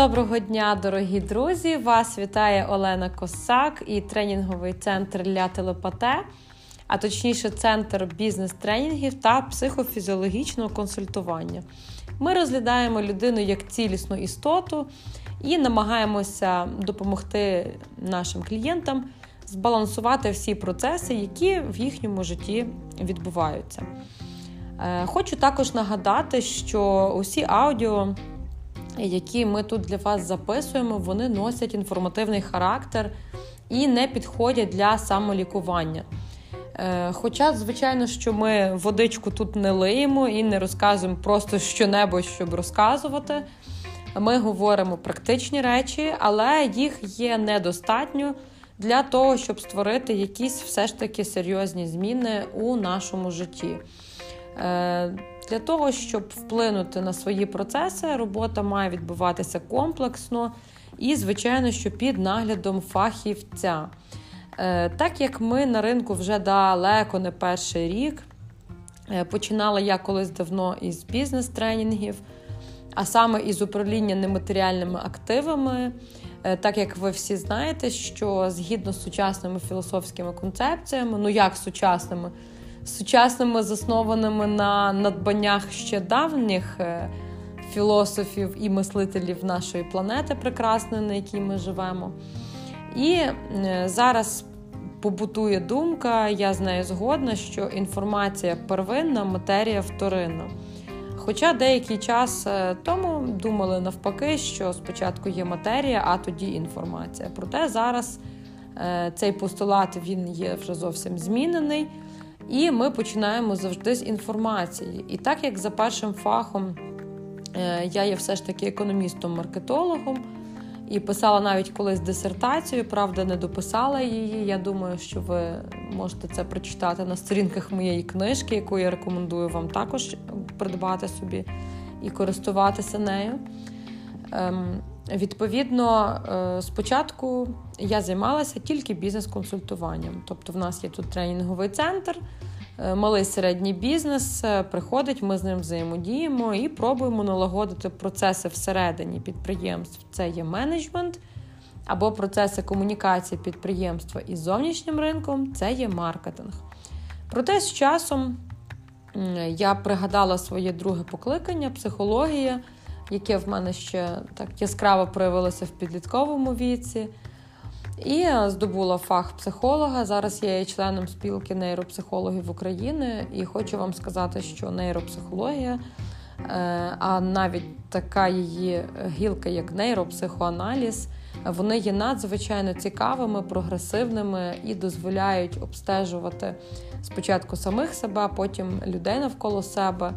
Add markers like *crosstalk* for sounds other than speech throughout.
Доброго дня, дорогі друзі! Вас вітає Олена Косак і тренінговий центр для телепате, а точніше, центр бізнес-тренінгів та психофізіологічного консультування. Ми розглядаємо людину як цілісну істоту і намагаємося допомогти нашим клієнтам збалансувати всі процеси, які в їхньому житті відбуваються. Е, хочу також нагадати, що усі аудіо які ми тут для вас записуємо, вони носять інформативний характер і не підходять для самолікування. Е, хоча, звичайно, що ми водичку тут не лиємо і не розказуємо просто що-небудь, щоб розказувати. Ми говоримо практичні речі, але їх є недостатньо для того, щоб створити якісь все ж таки серйозні зміни у нашому житті. Для того, щоб вплинути на свої процеси, робота має відбуватися комплексно і, звичайно, що під наглядом фахівця. Е, так як ми на ринку вже далеко не перший рік, е, починала я колись давно із бізнес-тренінгів, а саме із управління нематеріальними активами. Е, так як ви всі знаєте, що згідно з сучасними філософськими концепціями, ну як сучасними, сучасними, заснованими на надбаннях ще давніх е, філософів і мислителів нашої планети, прекрасної, на якій ми живемо. І е, зараз побутує думка, я з нею згодна, що інформація первинна, матерія вторинна. Хоча деякий час е, тому думали навпаки, що спочатку є матерія, а тоді інформація. Проте зараз цей постулат він є вже зовсім змінений. І ми починаємо завжди з інформації. І так як за першим фахом е, я є все ж таки економістом-маркетологом і писала навіть колись дисертацію, правда, не дописала її. Я думаю, що ви можете це прочитати на сторінках моєї книжки, яку я рекомендую вам також придбати собі і користуватися нею. Відповідно, е, спочатку я займалася тільки бізнес-консультуванням. Тобто, в нас є тут тренінговий центр, е, малий середній бізнес е, приходить, ми з ним взаємодіємо і пробуємо налагодити процеси всередині підприємств. Це є менеджмент, або процеси комунікації підприємства із зовнішнім ринком це є маркетинг. Проте з часом я пригадала своє друге покликання психологія яке в мене ще так яскраво проявилося в підлітковому віці. І здобула фах психолога. Зараз я є членом спілки нейропсихологів України, і хочу вам сказати, що нейропсихологія, е, а навіть така її гілка, як нейропсихоаналіз, вони є надзвичайно цікавими, прогресивними і дозволяють обстежувати спочатку самих себе, потім людей навколо себе.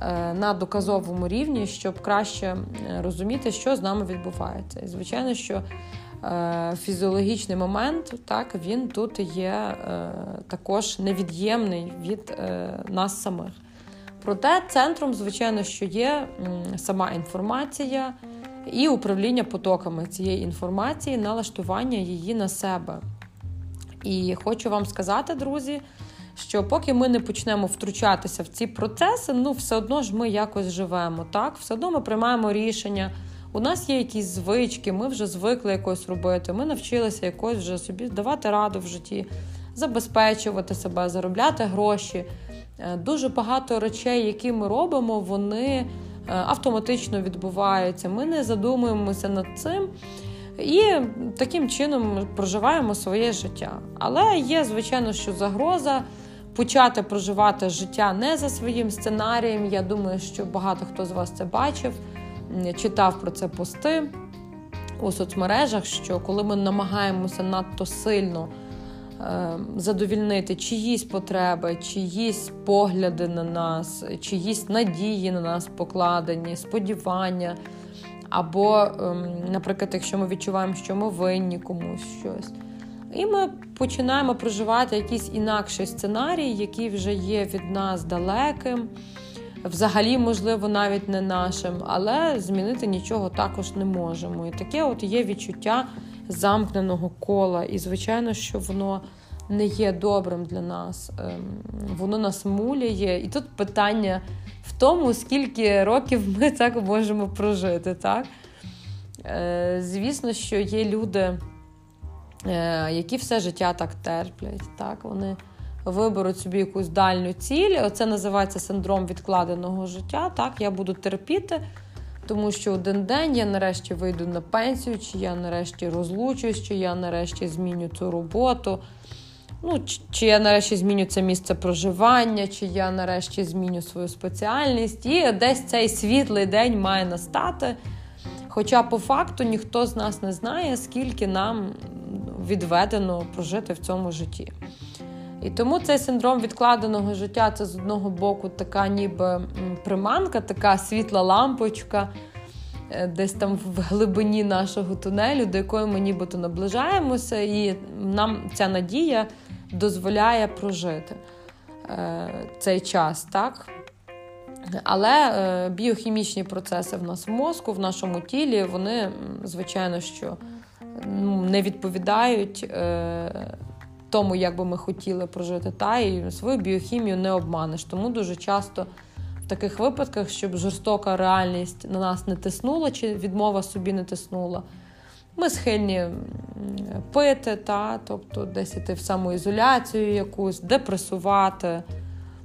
Е, на доказовому рівні, щоб краще е, розуміти, що з нами відбувається. І звичайно, що е, фізіологічний момент так він тут є також невід'ємний від нас самих. Проте центром, звичайно, що є сама інформація і управління потоками цієї інформації, налаштування її на себе. І хочу вам сказати, друзі що поки ми не почнемо втручатися в ці процеси, ну все одно ж ми якось живемо. Так, все одно ми приймаємо рішення. У нас є якісь звички, ми вже звикли якось робити. Ми навчилися якось вже собі давати раду в житті, забезпечувати себе, заробляти гроші. Е, дуже багато речей, які ми робимо, вони е, автоматично відбуваються. Ми не задумуємося над цим. І таким чином проживаємо своє життя. Але є, звичайно, що загроза почати проживати життя не за своїм сценарієм. Я думаю, що багато хто з вас це бачив, читав про це пости у соцмережах. Що коли ми намагаємося надто сильно е, задовільнити чиїсь потреби, чиїсь погляди на нас, чиїсь надії на нас покладені, сподівання. Або, ем, наприклад, якщо ми відчуваємо, що ми винні комусь щось. І ми починаємо проживати якийсь інакший сценарій, який вже є від нас далеким, взагалі, можливо, навіть не нашим, але змінити нічого також не можемо. І таке от є відчуття замкненого кола. І, звичайно, що воно не є добрим для нас, ем, воно нас муляє. І тут питання в тому, скільки років ми так можемо прожити. так? Е, звісно, що є люди, які все життя так терплять. Так? Вони виберуть собі якусь дальню ціль. Оце називається синдром відкладеного життя. Так, Я буду терпіти, тому що один день я нарешті вийду на пенсію, чи я нарешті розлучусь, чи я нарешті зміню цю роботу. Ну, Чи я нарешті зміню це місце проживання, чи я нарешті зміню свою спеціальність. І десь цей світлий день має настати. Хоча по факту ніхто з нас не знає, скільки нам відведено прожити в цьому житті. І тому цей синдром відкладеного життя це з одного боку така ніби приманка, така світла лампочка, е, десь там в глибині нашого тунелю, до якої ми нібито наближаємося, і нам ця надія дозволяє прожити е, цей час. так? Але е, біохімічні процеси в нас в мозку, в нашому тілі, вони, звичайно, що не відповідають е, тому, як би ми хотіли прожити, та і свою біохімію не обманеш. Тому дуже часто в таких випадках, щоб жорстока реальність на нас не тиснула, чи відмова собі не тиснула. Ми схильні пити, та, тобто десь іти в самоізоляцію якусь, депресувати.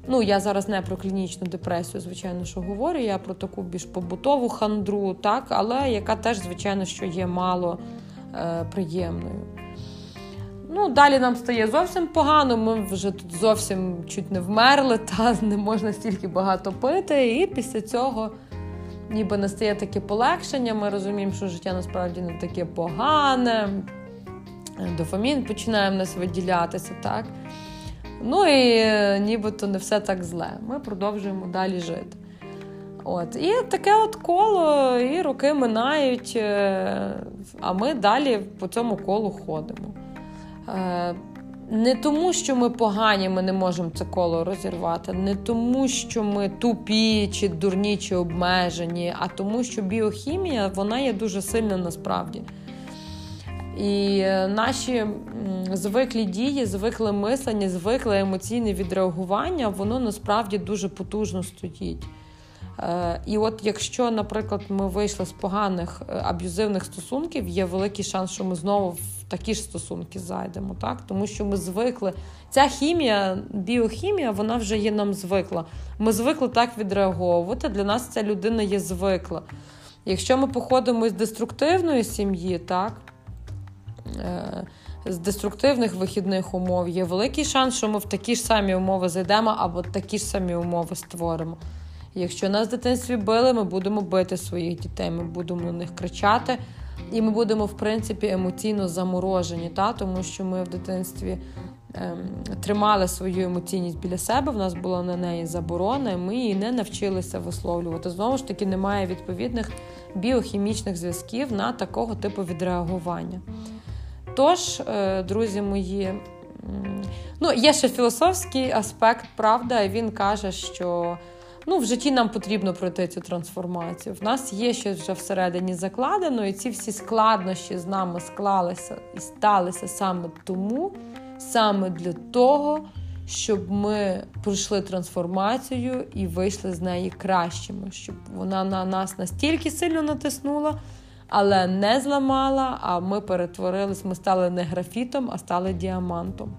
Ну, я зараз не про клінічну депресію, звичайно, що говорю. Я про таку більш побутову хандру, так, але яка теж, звичайно, що є мало приємною. Ну, Далі нам стає зовсім погано, ми вже тут зовсім чуть не вмерли, та не можна стільки багато пити. І після цього ніби настає таке полегшення. Ми розуміємо, що життя насправді не таке погане. Дофамін починає в нас виділятися. так. Ну і е, нібито не все так зле. Ми продовжуємо далі жити. От. І таке от коло, і роки минають, е, а ми далі по цьому колу ходимо. Е, не тому, що ми погані, ми не можемо це коло розірвати, не тому, що ми тупі, чи дурні, чи обмежені, а тому, що біохімія вона є дуже сильна насправді. І е, наші звиклі дії, звикле мислення, звикле емоційне відреагування, воно насправді дуже потужно стоїть. Е, і от якщо, наприклад, ми вийшли з поганих е, аб'юзивних стосунків, є великий шанс, що ми знову в такі ж стосунки зайдемо, так? тому що ми звикли. Ця хімія, біохімія, вона вже є нам звикла. Ми звикли так відреаговувати. Для нас ця людина є звикла. Якщо ми походимо з деструктивної сім'ї, так, е, з деструктивних вихідних умов, є великий шанс, що ми в такі ж самі умови зайдемо або такі ж самі умови створимо. Якщо нас в дитинстві били, ми будемо бити своїх дітей, ми будемо на них кричати, і ми будемо, в принципі, емоційно заморожені, та? тому що ми в дитинстві ем, тримали свою емоційність біля себе, в нас була на неї заборона, і ми її не навчилися висловлювати. Знову ж таки, немає відповідних біохімічних зв'язків на такого типу відреагування. Тож, е, друзі мої, ну, є ще філософський аспект, правда, і він каже, що ну, в житті нам потрібно пройти цю трансформацію. В нас є щось вже всередині закладено, і ці всі складнощі з нами склалися і сталися саме тому, саме для того, щоб ми пройшли трансформацію і вийшли з неї кращими, щоб вона на нас настільки сильно натиснула. Але не зламала, а ми перетворились, ми стали не графітом, а стали діамантом.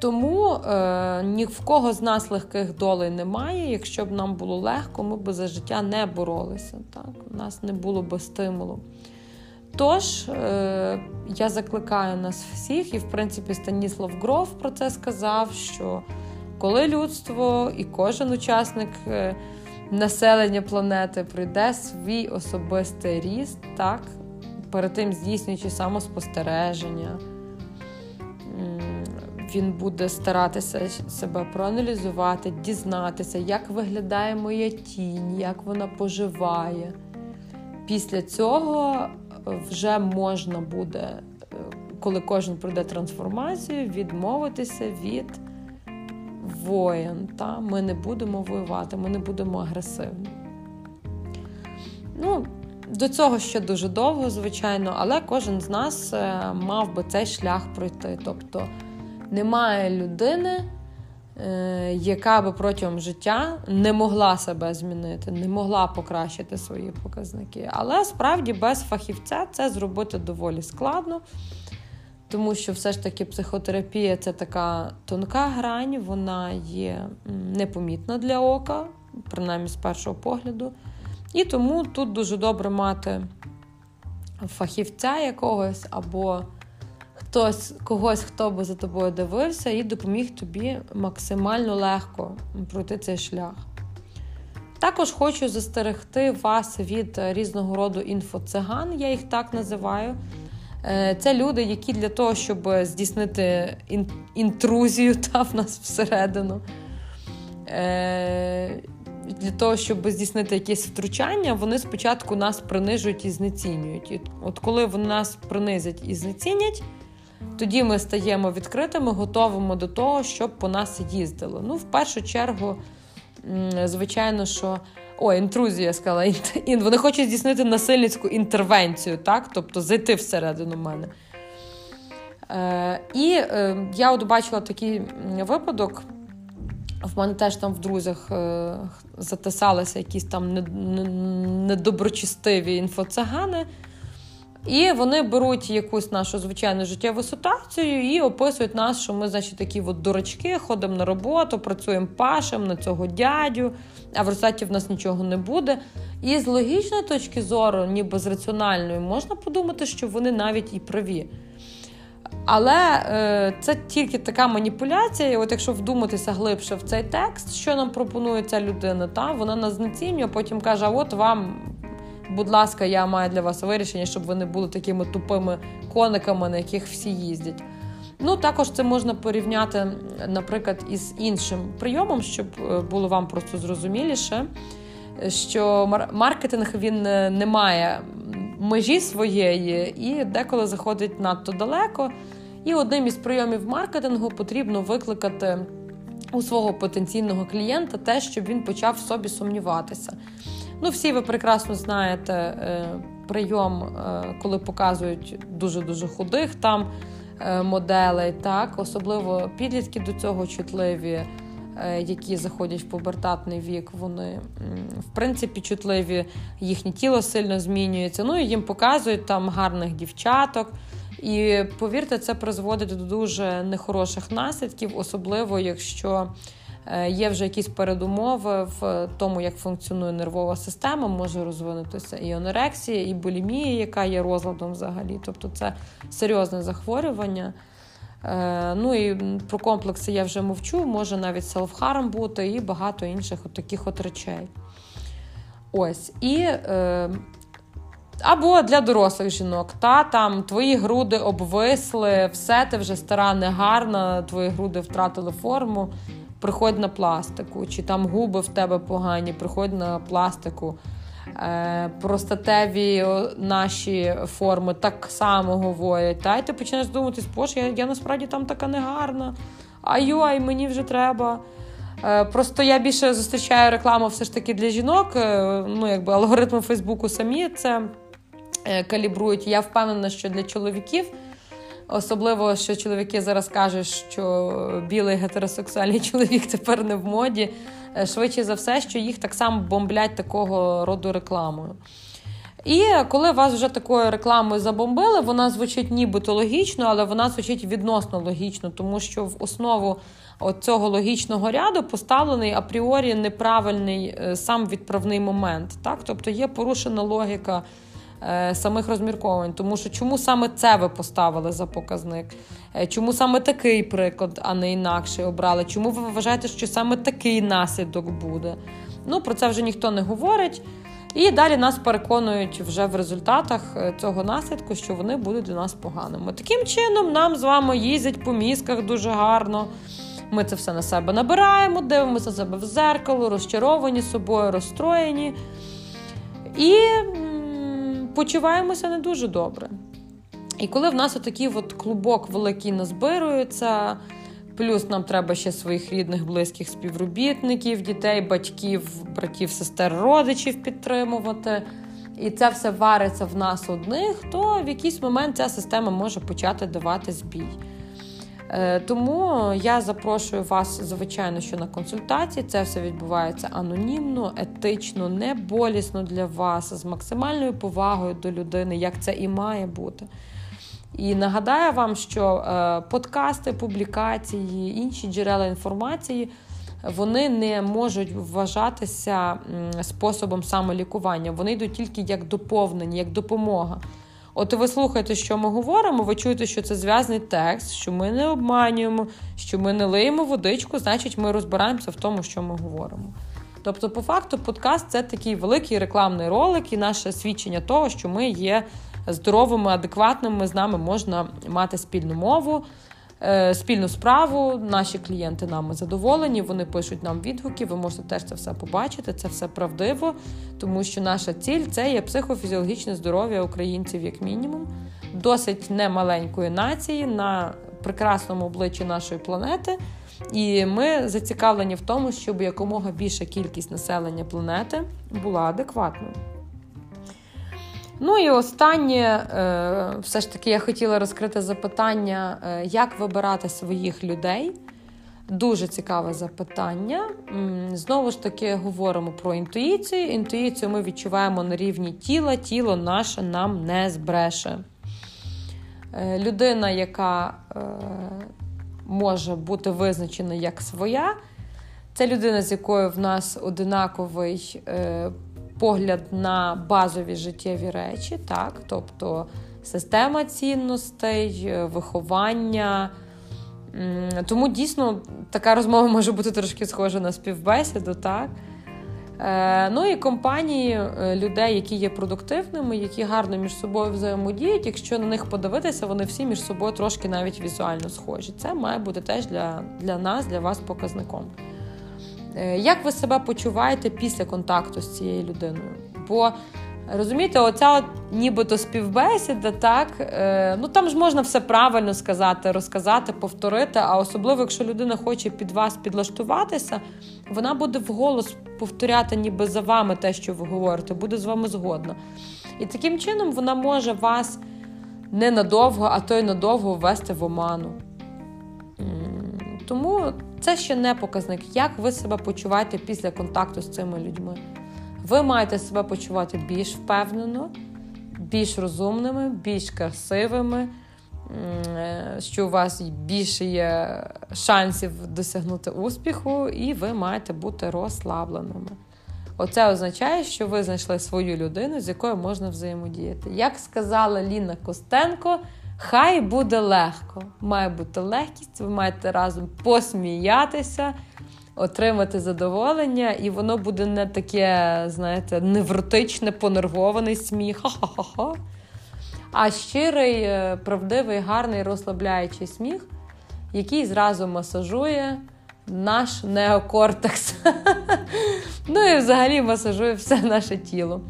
Тому е, ні в кого з нас легких долей немає. Якщо б нам було легко, ми б за життя не боролися. Так? У нас не було б стимулу. Тож, е, я закликаю нас всіх, і, в принципі, Станіслав Гров про це сказав: що коли людство і кожен учасник е, населення планети пройде свій особистий ріст, так, перед тим здійснюючи самоспостереження він буде старатися себе проаналізувати, дізнатися, як виглядає моя тінь, як вона поживає. Після цього е, вже можна буде, е, коли кожен пройде трансформацію, відмовитися від воєн. Та? Ми не будемо воювати, ми не будемо агресивні. Ну, до цього ще дуже довго, звичайно, але кожен з нас е, мав би цей шлях пройти. Тобто немає людини, е, яка би протягом життя не могла себе змінити, не могла покращити свої показники. Але справді без фахівця це зробити доволі складно. Тому що все ж таки психотерапія це така тонка грань, вона є непомітна для ока, принаймні з першого погляду. І тому тут дуже добре мати фахівця якогось або хтось, когось, хто би за тобою дивився, і допоміг тобі максимально легко пройти цей шлях. Також хочу застерегти вас від різного роду інфоциган, я їх так називаю. Е, це люди, які для того, щоб здійснити інтрузію *laughs* та в нас всередину. Е, для того, щоб здійснити якесь втручання, вони спочатку нас принижують і знецінюють. От коли вони нас принизять і знецінять, тоді ми стаємо відкритими, готовими до того, щоб по нас їздили. Ну, в першу чергу, звичайно, що. О, інтрузія сказала. Вони хочуть здійснити насильницьку інтервенцію, так? тобто зайти всередину мене. Е, І е, я от бачила такий випадок. В мене теж там в друзях е, затисалися якісь там недоброчестиві інфоцигани. І вони беруть якусь нашу звичайну життєву ситуацію і описують нас, що ми, значить, такі от дурачки, ходимо на роботу, працюємо пашем на цього дядю, а в результаті в нас нічого не буде. І з логічної точки зору, ніби з раціональної, можна подумати, що вони навіть і праві. Але е, це тільки така маніпуляція. От якщо вдуматися глибше в цей текст, що нам пропонує ця людина, та вона нас знецінює, потім каже: от вам, будь ласка, я маю для вас вирішення, щоб ви не були такими тупими кониками, на яких всі їздять. Ну, також це можна порівняти, наприклад, із іншим прийомом, щоб е, було вам просто зрозуміліше, що маркетинг він е, не має межі своєї і деколи заходить надто далеко. І одним із прийомів маркетингу потрібно викликати у свого потенційного клієнта те, щоб він почав в собі сумніватися. Ну, всі ви прекрасно знаєте е, прийом, е, коли показують дуже-дуже худих там е, моделей, так, особливо підлітки до цього чутливі. Які заходять в пубертатний вік, вони в принципі чутливі, їхнє тіло сильно змінюється. Ну і їм показують там гарних дівчаток, і повірте, це призводить до дуже нехороших наслідків, особливо якщо є вже якісь передумови в тому, як функціонує нервова система, може розвинутися і анорексія, і булімія, яка є розладом взагалі. Тобто це серйозне захворювання. Е, ну і про комплекси я вже мовчу, може навіть селфхарм бути і багато інших от таких от речей. Ось. І е, або для дорослих жінок. Та там твої груди обвисли, все ти вже стара, негарна, твої груди втратили форму. Приходь на пластику, чи там губи в тебе погані, приходь на пластику. Е, Простатеві наші форми так само говорять. Та й ти починаєш думати, боже, я, я насправді там така негарна. Ай-ой, мені вже треба. Е, Просто я більше зустрічаю рекламу все ж таки для жінок. Е, ну, якби алгоритми Фейсбуку самі це. Калібрують. Я впевнена, що для чоловіків, особливо, що чоловіки зараз кажуть, що білий гетеросексуальний *laughs* чоловік тепер не в моді. Е, швидше за все, що їх так само бомблять такого роду рекламою. І коли вас вже такою рекламою забомбили, вона звучить нібито логічно, але вона звучить відносно логічно, тому що в основу цього логічного ряду поставлений апріорі неправильний е, сам відправний момент. Так? Тобто є порушена логіка самих розмірковань. Тому що чому саме це ви поставили за показник? Е, чому саме такий приклад, а не інакший обрали? Чому ви вважаєте, що саме такий наслідок буде? Ну, про це вже ніхто не говорить. І далі нас переконують вже в результатах е, цього наслідку, що вони будуть для нас поганими. Таким чином, нам з вами їздять по мізках дуже гарно. Ми це все на себе набираємо, дивимося себе в зеркало, розчаровані собою, розстроєні. І почуваємося не дуже добре. І коли в нас отакий от клубок великий назбирується, плюс нам треба ще своїх рідних, близьких співробітників, дітей, батьків, братів, сестер, родичів підтримувати. І це все вариться в нас одних, то в якийсь момент ця система може почати давати збій. Е, тому я запрошую вас, звичайно, що на консультації. Це все відбувається анонімно, етично, не болісно для вас, з максимальною повагою до людини, як це і має бути. І нагадаю вам, що е, подкасти, публікації, інші джерела інформації вони не можуть вважатися способом самолікування. Вони йдуть тільки як доповнення, як допомога. От ви слухаєте, що ми говоримо, ви чуєте, що це зв'язний текст, що ми не обманюємо, що ми не лиємо водичку, значить, ми розбираємося в тому, що ми говоримо. Тобто, по факту, подкаст це такий великий рекламний ролик і наше свідчення того, що ми є здоровими, адекватними, з нами можна мати спільну мову. Е, спільну справу. Наші клієнти нами задоволені. Вони пишуть нам відгуки. Ви можете теж це все побачити. Це все правдиво, тому що наша ціль це є психофізіологічне здоров'я українців, як мінімум, досить немаленької нації на прекрасному обличчі нашої планети. І ми зацікавлені в тому, щоб якомога більша кількість населення планети була адекватною. Ну і останнє, е, все ж таки, я хотіла розкрити запитання, е, як вибирати своїх людей. Дуже цікаве запитання. Знову ж таки, говоримо про інтуїцію. Інтуїцію ми відчуваємо на рівні тіла, тіло наше нам не збреше. Е, людина, яка може бути визначена як своя, це людина, з якою в нас одинаковий погляд на базові життєві речі, так, тобто система цінностей, е, виховання. Тому дійсно така розмова може бути трошки схожа на співбесіду, так. Е, ну і компанії е, людей, які є продуктивними, які гарно між собою взаємодіють. Якщо на них подивитися, вони всі між собою трошки навіть візуально схожі. Це має бути теж для, для нас, для вас показником. Е, як ви себе почуваєте після контакту з цією людиною? Бо розумієте, оця от нібито співбесіда, так е, ну там ж можна все правильно сказати, розказати, повторити. А особливо, якщо людина хоче під вас підлаштуватися, вона буде вголос повторяти, ніби за вами те, що ви говорите, буде з вами згодна. І таким чином вона може вас ненадовго, а то й надовго ввести в оману. Тому це ще не показник, як ви себе почуваєте після контакту з цими людьми. Ви маєте себе почувати більш впевнено, більш розумними, більш красивими, що у вас більше є шансів досягнути успіху, і ви маєте бути розслабленими. Оце означає, що ви знайшли свою людину, з якою можна взаємодіяти. Як сказала Ліна Костенко. Хай буде легко. Має бути легкість, ви маєте разом посміятися, отримати задоволення, і воно буде не таке, знаєте, невротичне, понервований сміх. Ха-ха-ха. А щирий, е, правдивий, гарний, розслабляючий сміх, який зразу масажує наш неокортекс. *laughs* Ну і взагалі масажує все наше тіло.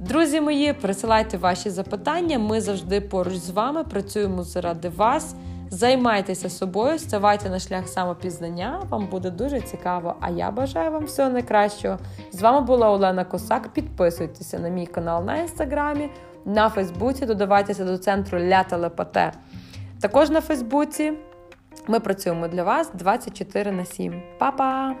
Друзі мої, присилайте ваші запитання. Ми завжди поруч з вами працюємо заради вас. Займайтеся собою, ставайте на шлях самопізнання. Вам буде дуже цікаво. А я бажаю вам всього найкращого. З вами була Олена Косак. Підписуйтеся на мій канал на інстаграмі, на Фейсбуці. Додавайтеся до центру Ля Телепате. Також на Фейсбуці ми працюємо для вас 24 на 7. Па-па!